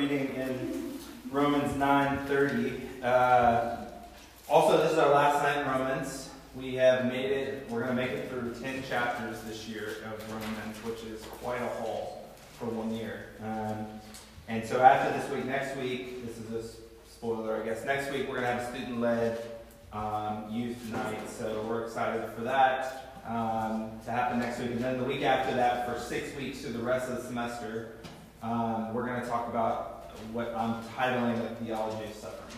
reading in Romans 9:30. Uh, also, this is our last night in Romans. We have made it. We're going to make it through 10 chapters this year of Romans, which is quite a haul for one year. Um, and so after this week, next week, this is a spoiler, I guess. Next week, we're going to have a student-led um, youth night. So we're excited for that um, to happen next week. And then the week after that, for six weeks through the rest of the semester, um, we're going to talk about what I'm titling the theology of suffering.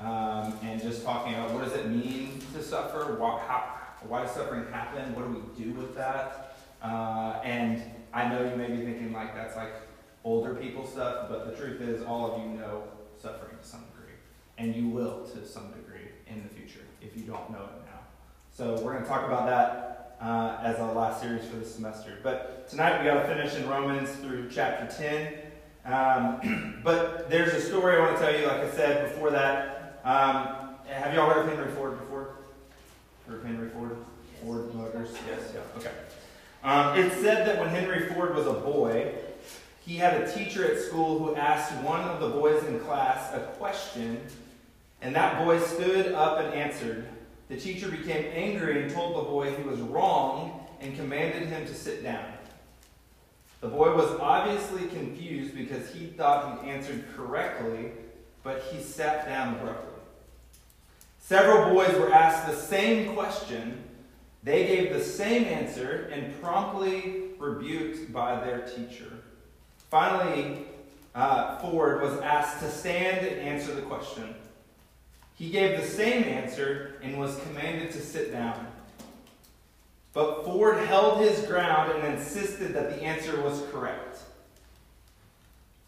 Um, and just talking about what does it mean to suffer? Why, how, why does suffering happen? What do we do with that? Uh, and I know you may be thinking like that's like older people stuff, but the truth is all of you know suffering to some degree. And you will to some degree in the future if you don't know it now. So we're going to talk about that uh, as our last series for the semester. But tonight we got to finish in Romans through chapter 10. Um, but there's a story I want to tell you, like I said before that. Um, have y'all heard of Henry Ford before? Heard of Henry Ford? Ford Motors? Yes, yeah, okay. Um, it's said that when Henry Ford was a boy, he had a teacher at school who asked one of the boys in class a question, and that boy stood up and answered. The teacher became angry and told the boy he was wrong and commanded him to sit down. The boy was obviously confused because he thought he'd answered correctly, but he sat down abruptly. Several boys were asked the same question. They gave the same answer and promptly rebuked by their teacher. Finally, uh, Ford was asked to stand and answer the question. He gave the same answer and was commanded to sit down. But Ford held his ground and insisted that the answer was correct.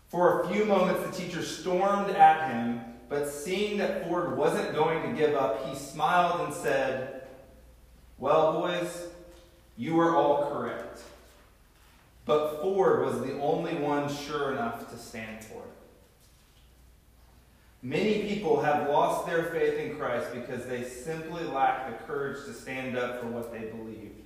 For a few moments, the teacher stormed at him, but seeing that Ford wasn't going to give up, he smiled and said, Well, boys, you are all correct. But Ford was the only one sure enough to stand for it. Many people have lost their faith in Christ because they simply lack the courage to stand up for what they believed.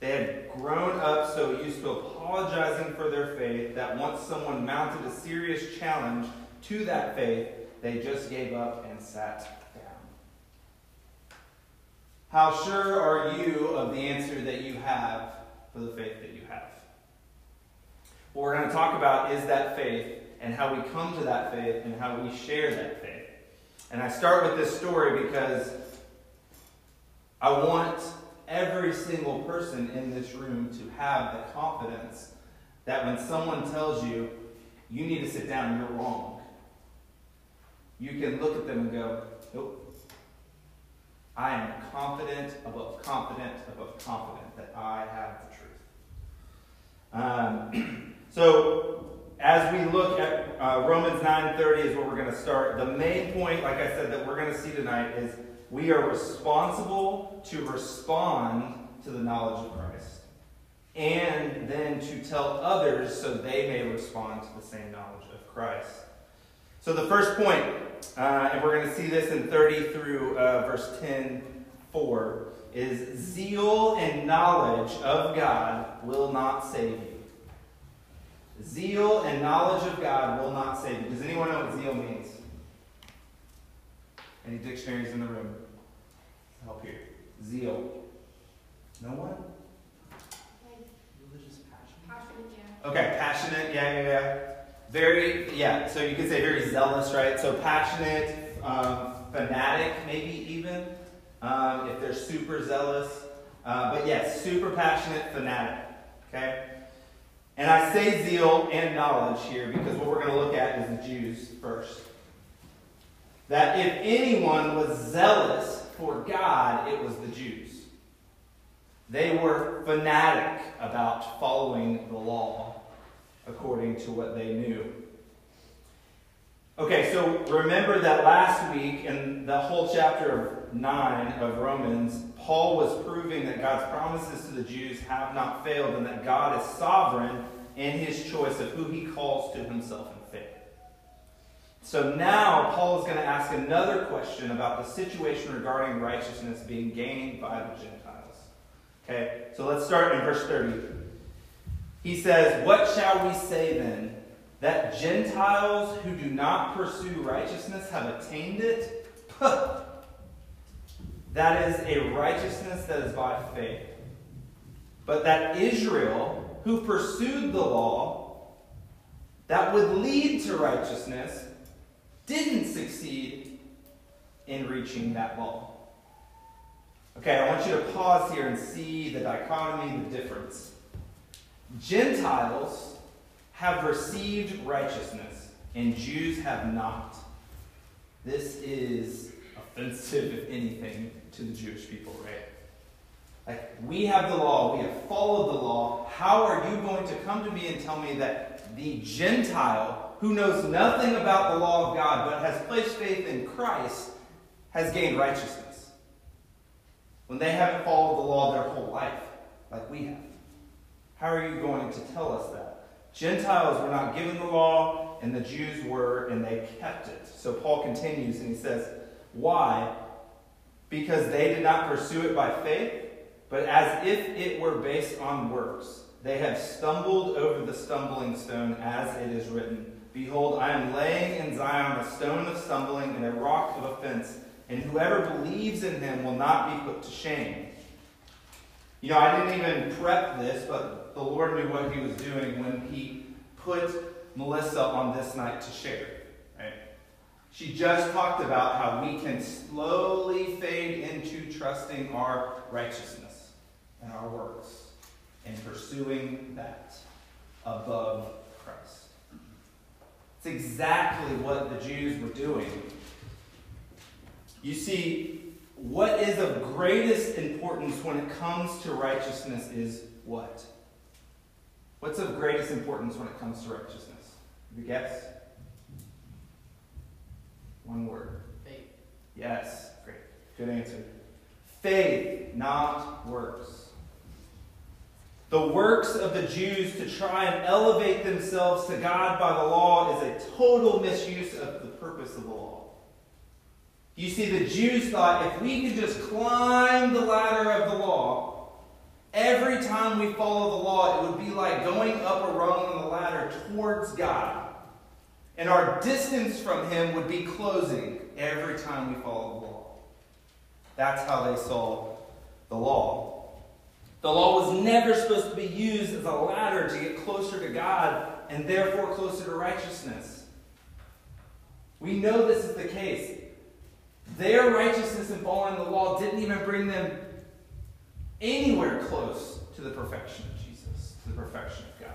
They had grown up so used to apologizing for their faith that once someone mounted a serious challenge to that faith, they just gave up and sat down. How sure are you of the answer that you have for the faith that you have? What we're going to talk about is that faith and how we come to that faith and how we share that faith. And I start with this story because I want every single person in this room to have the confidence that when someone tells you, you need to sit down, you're wrong, you can look at them and go, nope. I am confident above confident above confident that I have the truth. Um, So as we look at uh, Romans 9:30 is where we're going to start. The main point, like I said, that we're going to see tonight is we are responsible to respond to the knowledge of Christ, and then to tell others so they may respond to the same knowledge of Christ. So the first point, uh, and we're going to see this in 30 through uh, verse 10, 4, is zeal and knowledge of God will not save you. Zeal and knowledge of God will not save you. Does anyone know what zeal means? Any dictionaries in the room? Help here. Zeal. No one? Religious passion. Passionate, yeah. Okay, passionate. Yeah, yeah, yeah. Very, yeah. So you could say very zealous, right? So passionate, um, fanatic, maybe even, um, if they're super zealous. Uh, but yes, super passionate, fanatic. Okay? And I say zeal and knowledge here because what we're going to look at is the Jews first. That if anyone was zealous for God, it was the Jews. They were fanatic about following the law according to what they knew. Okay, so remember that last week in the whole chapter of 9 of Romans, Paul was proving that God's promises to the Jews have not failed and that God is sovereign in his choice of who he calls to himself in faith. So now Paul is going to ask another question about the situation regarding righteousness being gained by the Gentiles. Okay, so let's start in verse 30. He says, What shall we say then? That Gentiles who do not pursue righteousness have attained it? that is a righteousness that is by faith. But that Israel, who pursued the law that would lead to righteousness, didn't succeed in reaching that law. Okay, I want you to pause here and see the dichotomy, the difference. Gentiles have received righteousness, and Jews have not. This is offensive, if anything, to the Jewish people, right? Like, we have the law, we have followed the law. How are you going to come to me and tell me that the Gentile, who knows nothing about the law of God but has placed faith in Christ, has gained righteousness? When they haven't followed the law their whole life, like we have. How are you going to tell us that? Gentiles were not given the law, and the Jews were, and they kept it. So Paul continues and he says, Why? Because they did not pursue it by faith but as if it were based on works. They have stumbled over the stumbling stone, as it is written Behold, I am laying in Zion a stone of stumbling and a rock of offense, and whoever believes in him will not be put to shame. You know, I didn't even prep this, but the Lord knew what he was doing when he put Melissa on this night to share. Right? She just talked about how we can slowly fade into trusting our righteousness and our works and pursuing that above Christ. It's exactly what the Jews were doing. You see, what is of greatest importance when it comes to righteousness is what? What's of greatest importance when it comes to righteousness? You guess? One word. Faith. Yes, great. Good answer. Faith, not works. The works of the Jews to try and elevate themselves to God by the law is a total misuse of the purpose of the law. You see, the Jews thought if we could just climb the ladder of the law, every time we follow the law, it would be like going up a rung on the ladder towards God. And our distance from Him would be closing every time we follow the law. That's how they saw the law. The law was never supposed to be used as a ladder to get closer to God and therefore closer to righteousness. We know this is the case. Their righteousness in following the law didn't even bring them anywhere close to the perfection of Jesus, to the perfection of God.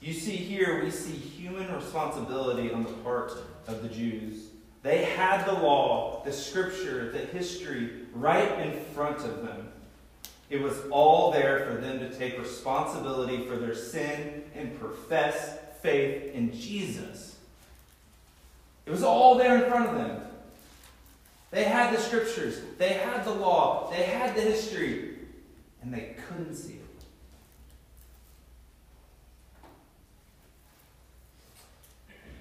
You see here, we see human responsibility on the part of the Jews. They had the law, the scripture, the history right in front of them. It was all there for them to take responsibility for their sin and profess faith in Jesus. It was all there in front of them. They had the scriptures, they had the law, they had the history, and they couldn't see it.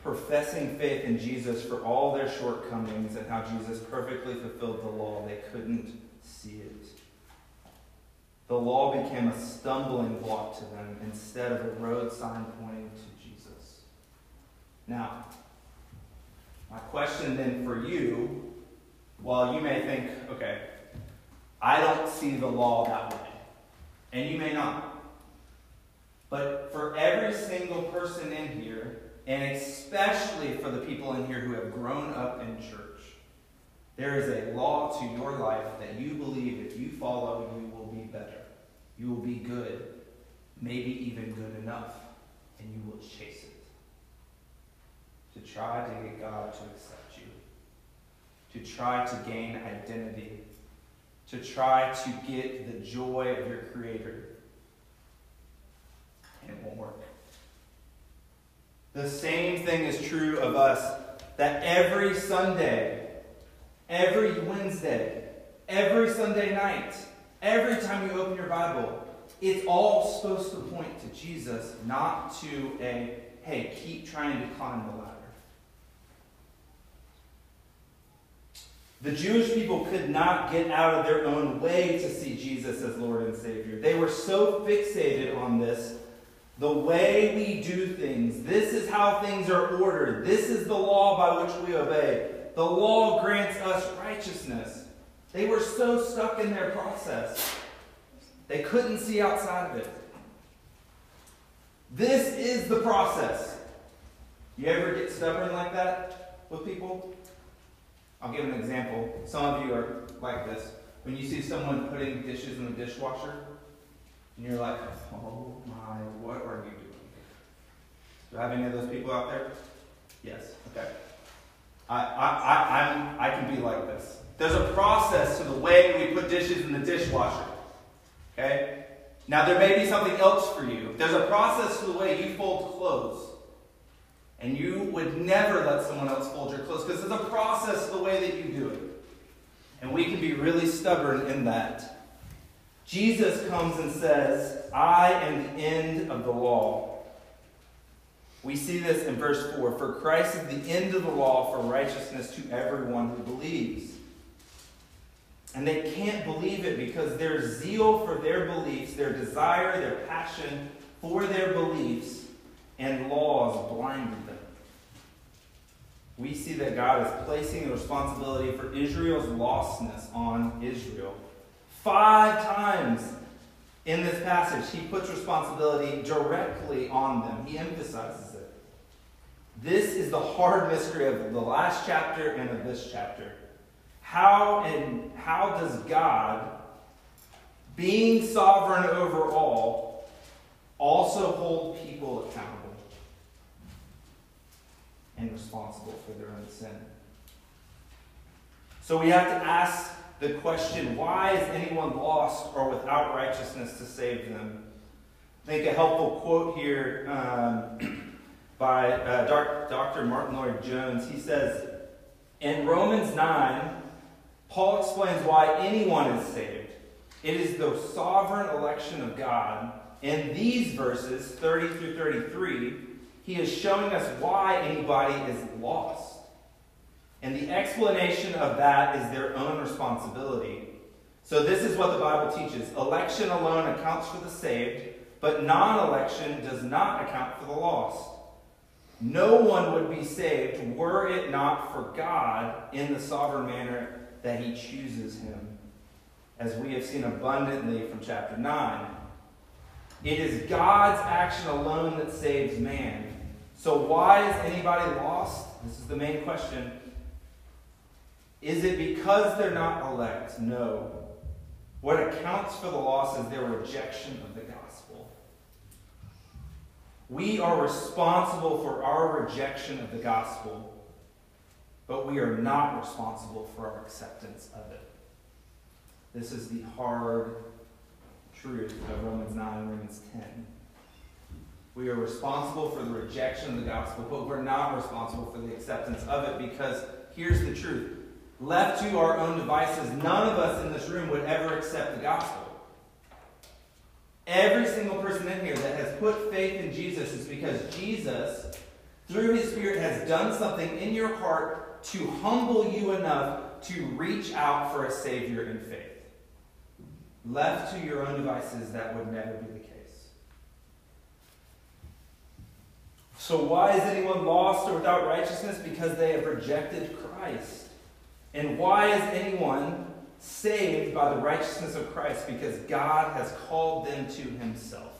Professing faith in Jesus for all their shortcomings and how Jesus perfectly fulfilled the law, they couldn't see it. The law became a stumbling block to them instead of a road sign pointing to Jesus. Now, my question then for you, while you may think, okay, I don't see the law that way, and you may not. But for every single person in here, and especially for the people in here who have grown up in church, there is a law to your life that you believe if you follow, you will be better. You will be good, maybe even good enough, and you will chase it. To try to get God to accept you, to try to gain identity, to try to get the joy of your Creator. And it won't work. The same thing is true of us that every Sunday, every Wednesday, every Sunday night, Every time you open your Bible, it's all supposed to point to Jesus, not to a, hey, keep trying to climb the ladder. The Jewish people could not get out of their own way to see Jesus as Lord and Savior. They were so fixated on this The way we do things, this is how things are ordered. This is the law by which we obey. The law grants us righteousness. They were so stuck in their process, they couldn't see outside of it. This is the process. You ever get stubborn like that with people? I'll give an example. Some of you are like this. When you see someone putting dishes in the dishwasher, and you're like, oh my, what are you doing? Do I have any of those people out there? Yes. Okay. I, I, I, I'm, I can be like this. There's a process to the way we put dishes in the dishwasher. Okay? Now, there may be something else for you. There's a process to the way you fold clothes. And you would never let someone else fold your clothes because there's a process the way that you do it. And we can be really stubborn in that. Jesus comes and says, I am the end of the law. We see this in verse 4 For Christ is the end of the law for righteousness to everyone who believes. And they can't believe it because their zeal for their beliefs, their desire, their passion for their beliefs and laws blinded them. We see that God is placing the responsibility for Israel's lostness on Israel. Five times in this passage, he puts responsibility directly on them. He emphasizes it. This is the hard mystery of the last chapter and of this chapter. How and how does God, being sovereign over all, also hold people accountable and responsible for their own sin? So we have to ask the question why is anyone lost or without righteousness to save them? I think a helpful quote here um, by uh, Dr. Martyn Lloyd-Jones. He says, In Romans 9, Paul explains why anyone is saved. It is the sovereign election of God. In these verses, 30 through 33, he is showing us why anybody is lost. And the explanation of that is their own responsibility. So, this is what the Bible teaches election alone accounts for the saved, but non election does not account for the lost. No one would be saved were it not for God in the sovereign manner that he chooses him, as we have seen abundantly from chapter 9. It is God's action alone that saves man. So, why is anybody lost? This is the main question. Is it because they're not elect? No. What accounts for the loss is their rejection of the gospel. We are responsible for our rejection of the gospel but we are not responsible for our acceptance of it. This is the hard truth of Romans 9 and Romans 10. We are responsible for the rejection of the gospel, but we're not responsible for the acceptance of it because here's the truth. Left to our own devices, none of us in this room would ever accept the gospel. Every single person in here that has put faith in Jesus is because Jesus, through his Spirit, has done something in your heart to humble you enough to reach out for a Savior in faith. Left to your own devices, that would never be the case. So, why is anyone lost or without righteousness? Because they have rejected Christ. And why is anyone saved by the righteousness of Christ? Because God has called them to himself.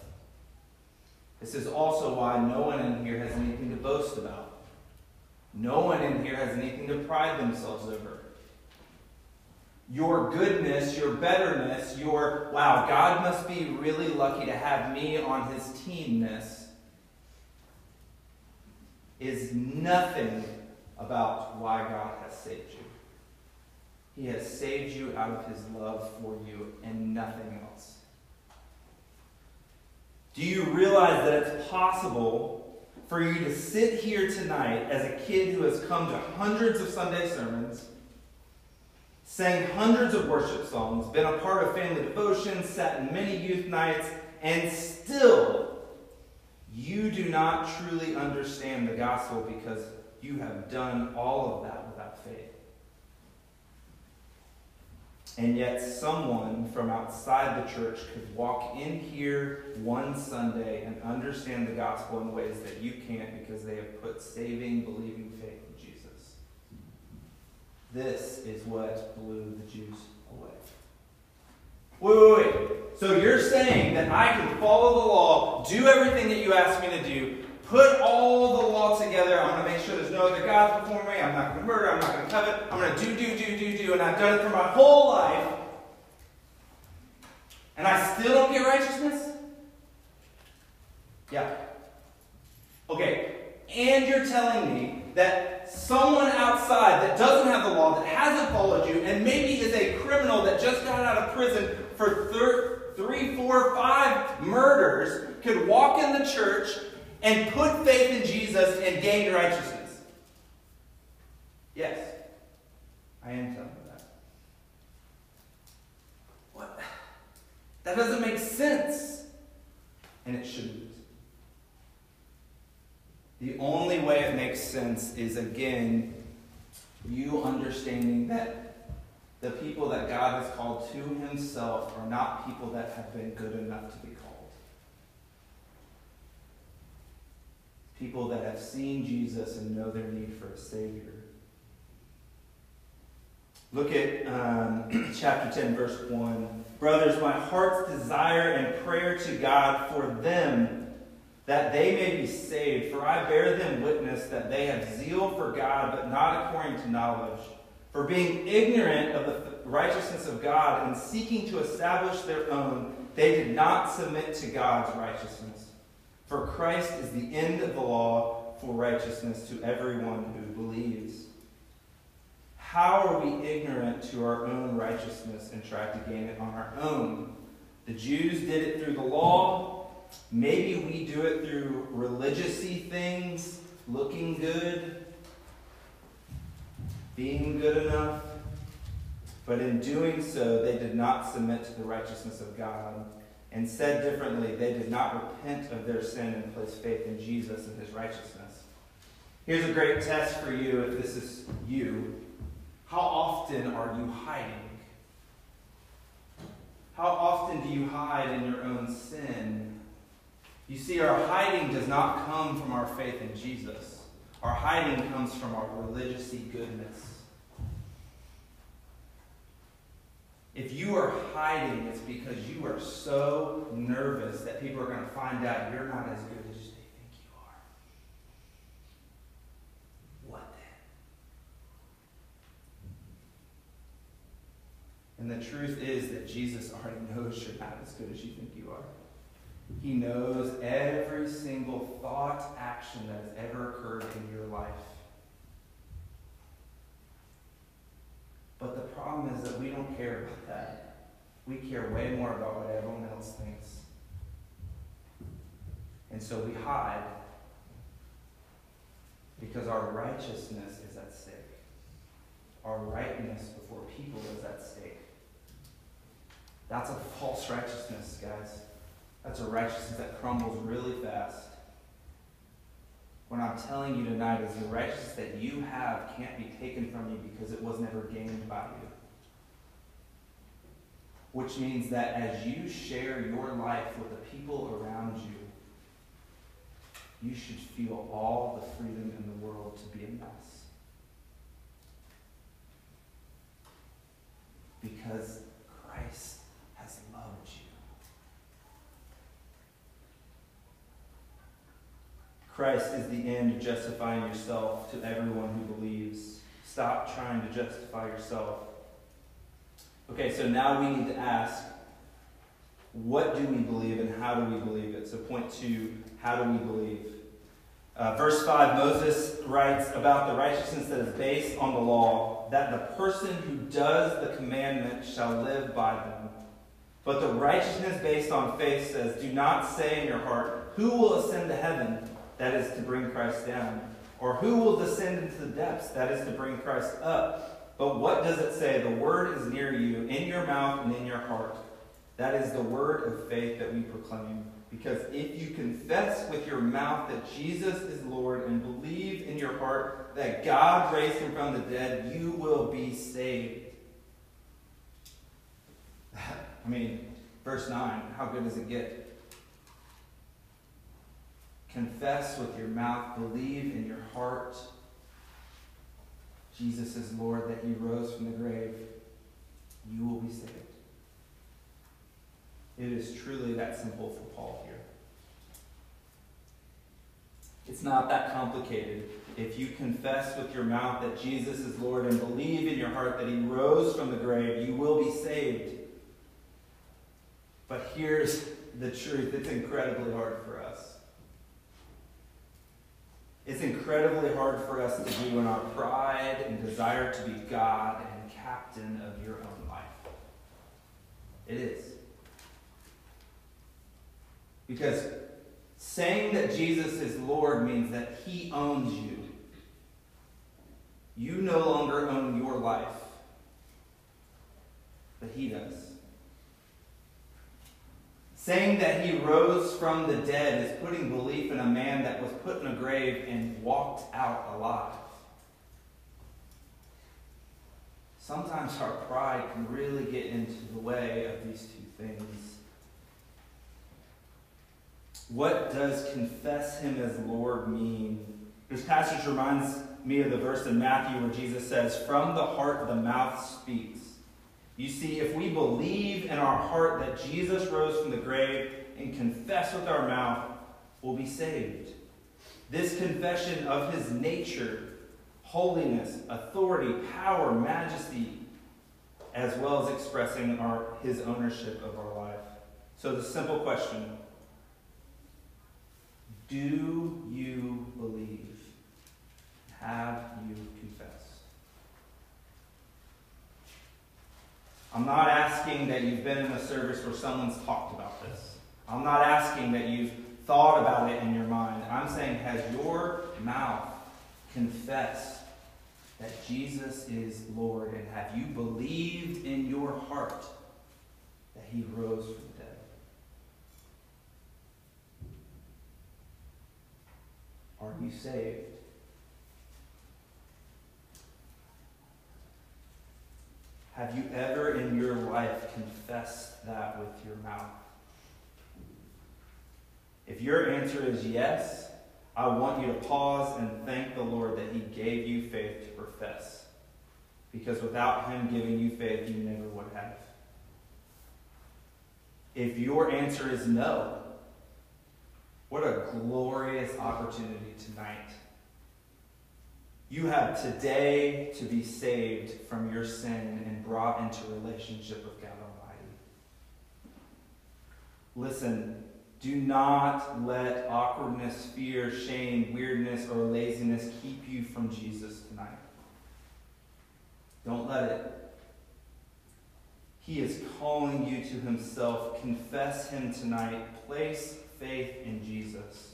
This is also why no one in here has anything to boast about. No one in here has anything to pride themselves over. Your goodness, your betterness, your, wow, God must be really lucky to have me on his teamness is nothing about why God has saved you. He has saved you out of his love for you and nothing else. Do you realize that it's possible for you to sit here tonight as a kid who has come to hundreds of Sunday sermons, sang hundreds of worship songs, been a part of family devotions, sat in many youth nights, and still you do not truly understand the gospel because you have done all of that without faith. And yet, someone from outside the church could walk in here one Sunday and understand the gospel in ways that you can't because they have put saving, believing faith in Jesus. This is what blew the Jews away. Wait, wait, wait. So you're saying that I can follow the law, do everything that you ask me to do, put all the law together. I'm going to make sure there's no other gods before me. I'm not going to murder. I'm not going to covet. I'm going to do, do, do, do, do. And I've done it for my whole life. And I still don't get righteousness? Yeah. Okay. And you're telling me that someone outside that doesn't have the law, that hasn't followed you, and maybe is a criminal that just got out of prison for thir- three, four, five murders could walk in the church and put faith in Jesus and gain righteousness? Yes, I am telling you that. What? That doesn't make sense. And it shouldn't. The only way it makes sense is, again, you understanding that the people that God has called to himself are not people that have been good enough to be called. people that have seen Jesus and know their need for a Savior. Look at um, chapter 10, verse 1. Brothers, my heart's desire and prayer to God for them that they may be saved. For I bear them witness that they have zeal for God, but not according to knowledge. For being ignorant of the righteousness of God and seeking to establish their own, they did not submit to God's righteousness. For Christ is the end of the law for righteousness to everyone who believes. How are we ignorant to our own righteousness and try to gain it on our own? The Jews did it through the law. Maybe we do it through religiousy things, looking good, being good enough. But in doing so, they did not submit to the righteousness of God. And said differently, they did not repent of their sin and place faith in Jesus and his righteousness. Here's a great test for you if this is you. How often are you hiding? How often do you hide in your own sin? You see, our hiding does not come from our faith in Jesus. Our hiding comes from our religiously goodness. If you are hiding, it's because you are so nervous that people are going to find out you're not as good as they think you are. What then? And the truth is that Jesus already knows you're not as good as you think you are. He knows every single thought, action that has ever occurred in your life. But the problem is that we don't care about that. We care way more about what everyone else thinks. And so we hide because our righteousness is at stake. Our rightness before people is at stake. That's a false righteousness, guys. That's a righteousness that crumbles really fast. What I'm telling you tonight is the righteousness that you have can't be taken from you because it was never gained by you. Which means that as you share your life with the people around you, you should feel all the freedom in the world to be a mess. Because Christ has loved you. Christ is the end of justifying yourself to everyone who believes. Stop trying to justify yourself. Okay, so now we need to ask what do we believe and how do we believe it? So, point two how do we believe? Uh, verse 5 Moses writes about the righteousness that is based on the law, that the person who does the commandment shall live by them. But the righteousness based on faith says, Do not say in your heart, Who will ascend to heaven? That is to bring Christ down. Or who will descend into the depths? That is to bring Christ up. But what does it say? The word is near you, in your mouth and in your heart. That is the word of faith that we proclaim. Because if you confess with your mouth that Jesus is Lord and believe in your heart that God raised him from the dead, you will be saved. I mean, verse 9, how good does it get? Confess with your mouth, believe in your heart Jesus is Lord, that he rose from the grave, you will be saved. It is truly that simple for Paul here. It's not that complicated. If you confess with your mouth that Jesus is Lord and believe in your heart that he rose from the grave, you will be saved. But here's the truth it's incredibly hard for us. It's incredibly hard for us to do in our pride and desire to be God and captain of your own life. It is. Because saying that Jesus is Lord means that he owns you. You no longer own your life, but he does. Saying that he rose from the dead is putting belief in a man that was put in a grave and walked out alive. Sometimes our pride can really get into the way of these two things. What does confess him as Lord mean? This passage reminds me of the verse in Matthew where Jesus says, From the heart the mouth speaks. You see, if we believe in our heart that Jesus rose from the grave and confess with our mouth, we'll be saved. This confession of his nature, holiness, authority, power, majesty, as well as expressing our, his ownership of our life. So, the simple question Do you believe? Have you confessed? I'm not asking that you've been in a service where someone's talked about this. I'm not asking that you've thought about it in your mind. I'm saying, has your mouth confessed that Jesus is Lord? And have you believed in your heart that he rose from the dead? Are you saved? Have you ever in your life confessed that with your mouth? If your answer is yes, I want you to pause and thank the Lord that He gave you faith to profess. Because without Him giving you faith, you never would have. If your answer is no, what a glorious opportunity tonight you have today to be saved from your sin and brought into relationship with God Almighty. Listen, do not let awkwardness, fear, shame, weirdness, or laziness keep you from Jesus tonight. Don't let it. He is calling you to himself. Confess him tonight. Place faith in Jesus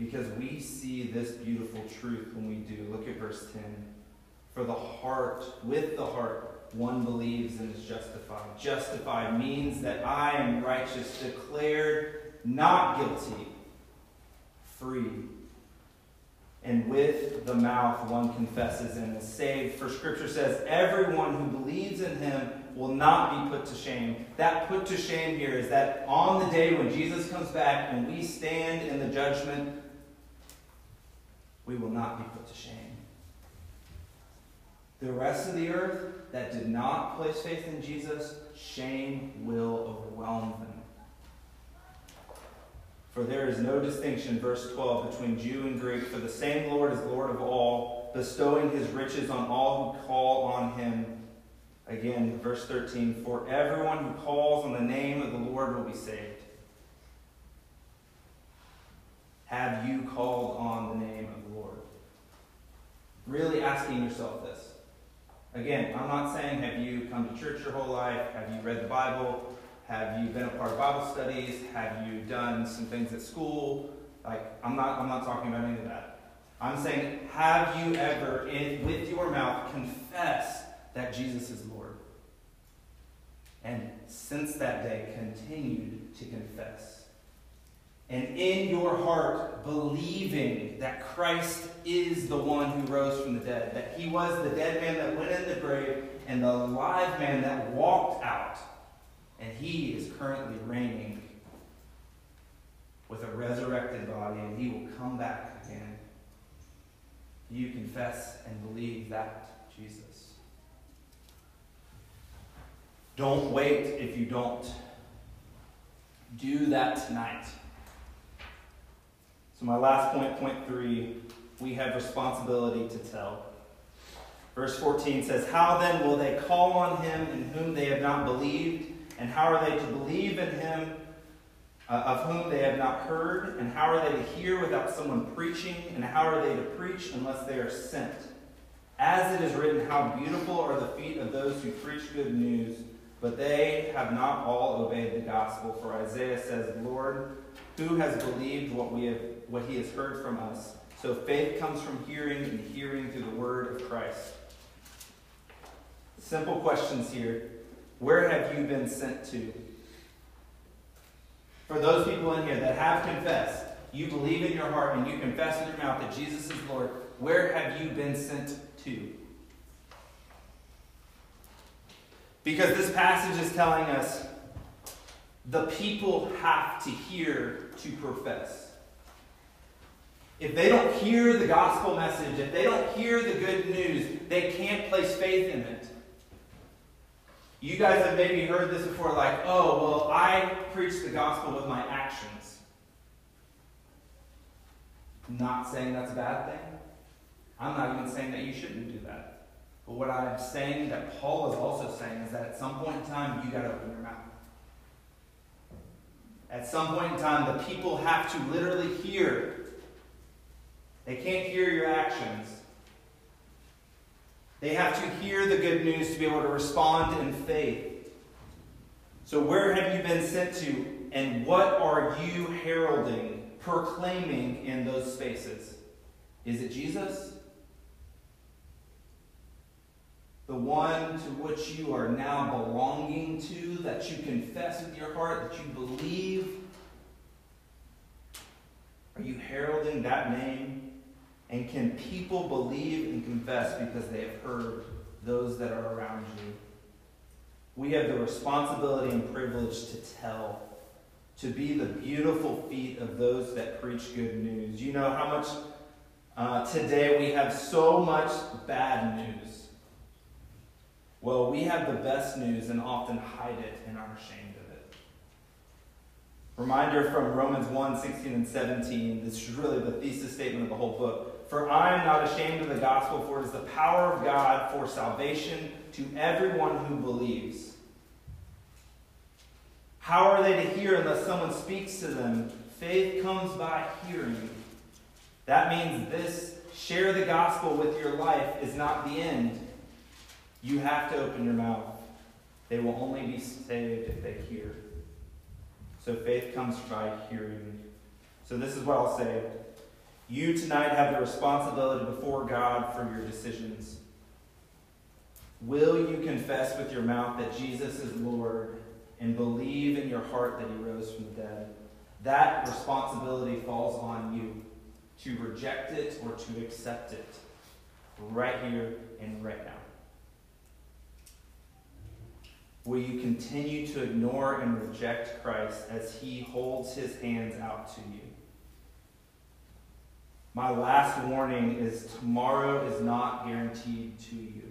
because we see this beautiful truth when we do. Look at verse 10. For the heart, with the heart, one believes and is justified. Justified means that I am righteous, declared not guilty, free. And with the mouth one confesses and is saved. For scripture says, everyone who believes in him will not be put to shame. That put to shame here is that on the day when Jesus comes back and we stand in the judgment we will not be put to shame. The rest of the earth that did not place faith in Jesus, shame will overwhelm them. For there is no distinction, verse 12, between Jew and Greek, for the same Lord is Lord of all, bestowing his riches on all who call on him. Again, verse 13, for everyone who calls on the name of the Lord will be saved. Have you called on the name? Really asking yourself this. Again, I'm not saying have you come to church your whole life? Have you read the Bible? Have you been a part of Bible studies? Have you done some things at school? Like, I'm not, I'm not talking about any of that. I'm saying, have you ever, in, with your mouth, confessed that Jesus is Lord? And since that day, continued to confess and in your heart believing that Christ is the one who rose from the dead, that he was the dead man that went in the grave and the live man that walked out, and he is currently reigning with a resurrected body, and he will come back again. You confess and believe that, Jesus. Don't wait if you don't. Do that tonight. So, my last point, point three, we have responsibility to tell. Verse 14 says, How then will they call on him in whom they have not believed? And how are they to believe in him uh, of whom they have not heard? And how are they to hear without someone preaching? And how are they to preach unless they are sent? As it is written, How beautiful are the feet of those who preach good news, but they have not all obeyed the gospel. For Isaiah says, Lord, who has believed what, we have, what he has heard from us? So faith comes from hearing, and hearing through the word of Christ. Simple questions here. Where have you been sent to? For those people in here that have confessed, you believe in your heart and you confess in your mouth that Jesus is Lord, where have you been sent to? Because this passage is telling us the people have to hear to profess. If they don't hear the gospel message, if they don't hear the good news, they can't place faith in it. You guys have maybe heard this before, like, oh, well, I preach the gospel with my actions. Not saying that's a bad thing. I'm not even saying that you shouldn't do that. But what I'm saying that Paul is also saying is that at some point in time, you got to open your mouth. At some point in time, the people have to literally hear. They can't hear your actions. They have to hear the good news to be able to respond in faith. So, where have you been sent to, and what are you heralding, proclaiming in those spaces? Is it Jesus? The one to which you are now belonging to, that you confess with your heart, that you believe? Are you heralding that name? And can people believe and confess because they have heard those that are around you? We have the responsibility and privilege to tell, to be the beautiful feet of those that preach good news. You know how much uh, today we have so much bad news. Well, we have the best news and often hide it and are ashamed of it. Reminder from Romans 1 16 and 17. This is really the thesis statement of the whole book. For I am not ashamed of the gospel, for it is the power of God for salvation to everyone who believes. How are they to hear unless someone speaks to them? Faith comes by hearing. That means this share the gospel with your life is not the end. You have to open your mouth. They will only be saved if they hear. So faith comes by hearing. So this is what I'll say. You tonight have the responsibility before God for your decisions. Will you confess with your mouth that Jesus is Lord and believe in your heart that he rose from the dead? That responsibility falls on you to reject it or to accept it right here and right now. Will you continue to ignore and reject Christ as he holds his hands out to you? My last warning is tomorrow is not guaranteed to you.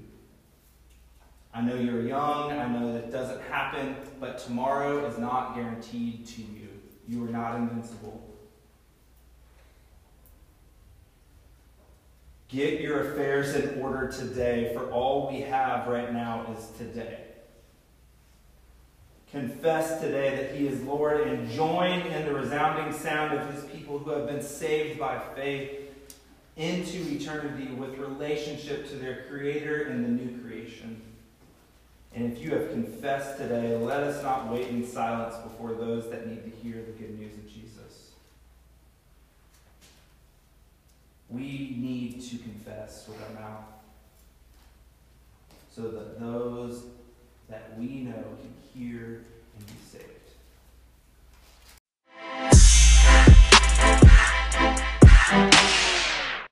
I know you're young, I know that doesn't happen, but tomorrow is not guaranteed to you. You are not invincible. Get your affairs in order today, for all we have right now is today. Confess today that He is Lord and join in the resounding sound of His people who have been saved by faith into eternity with relationship to their Creator in the new creation. And if you have confessed today, let us not wait in silence before those that need to hear the good news of Jesus. We need to confess with our mouth so that those that we know can hear and be saved.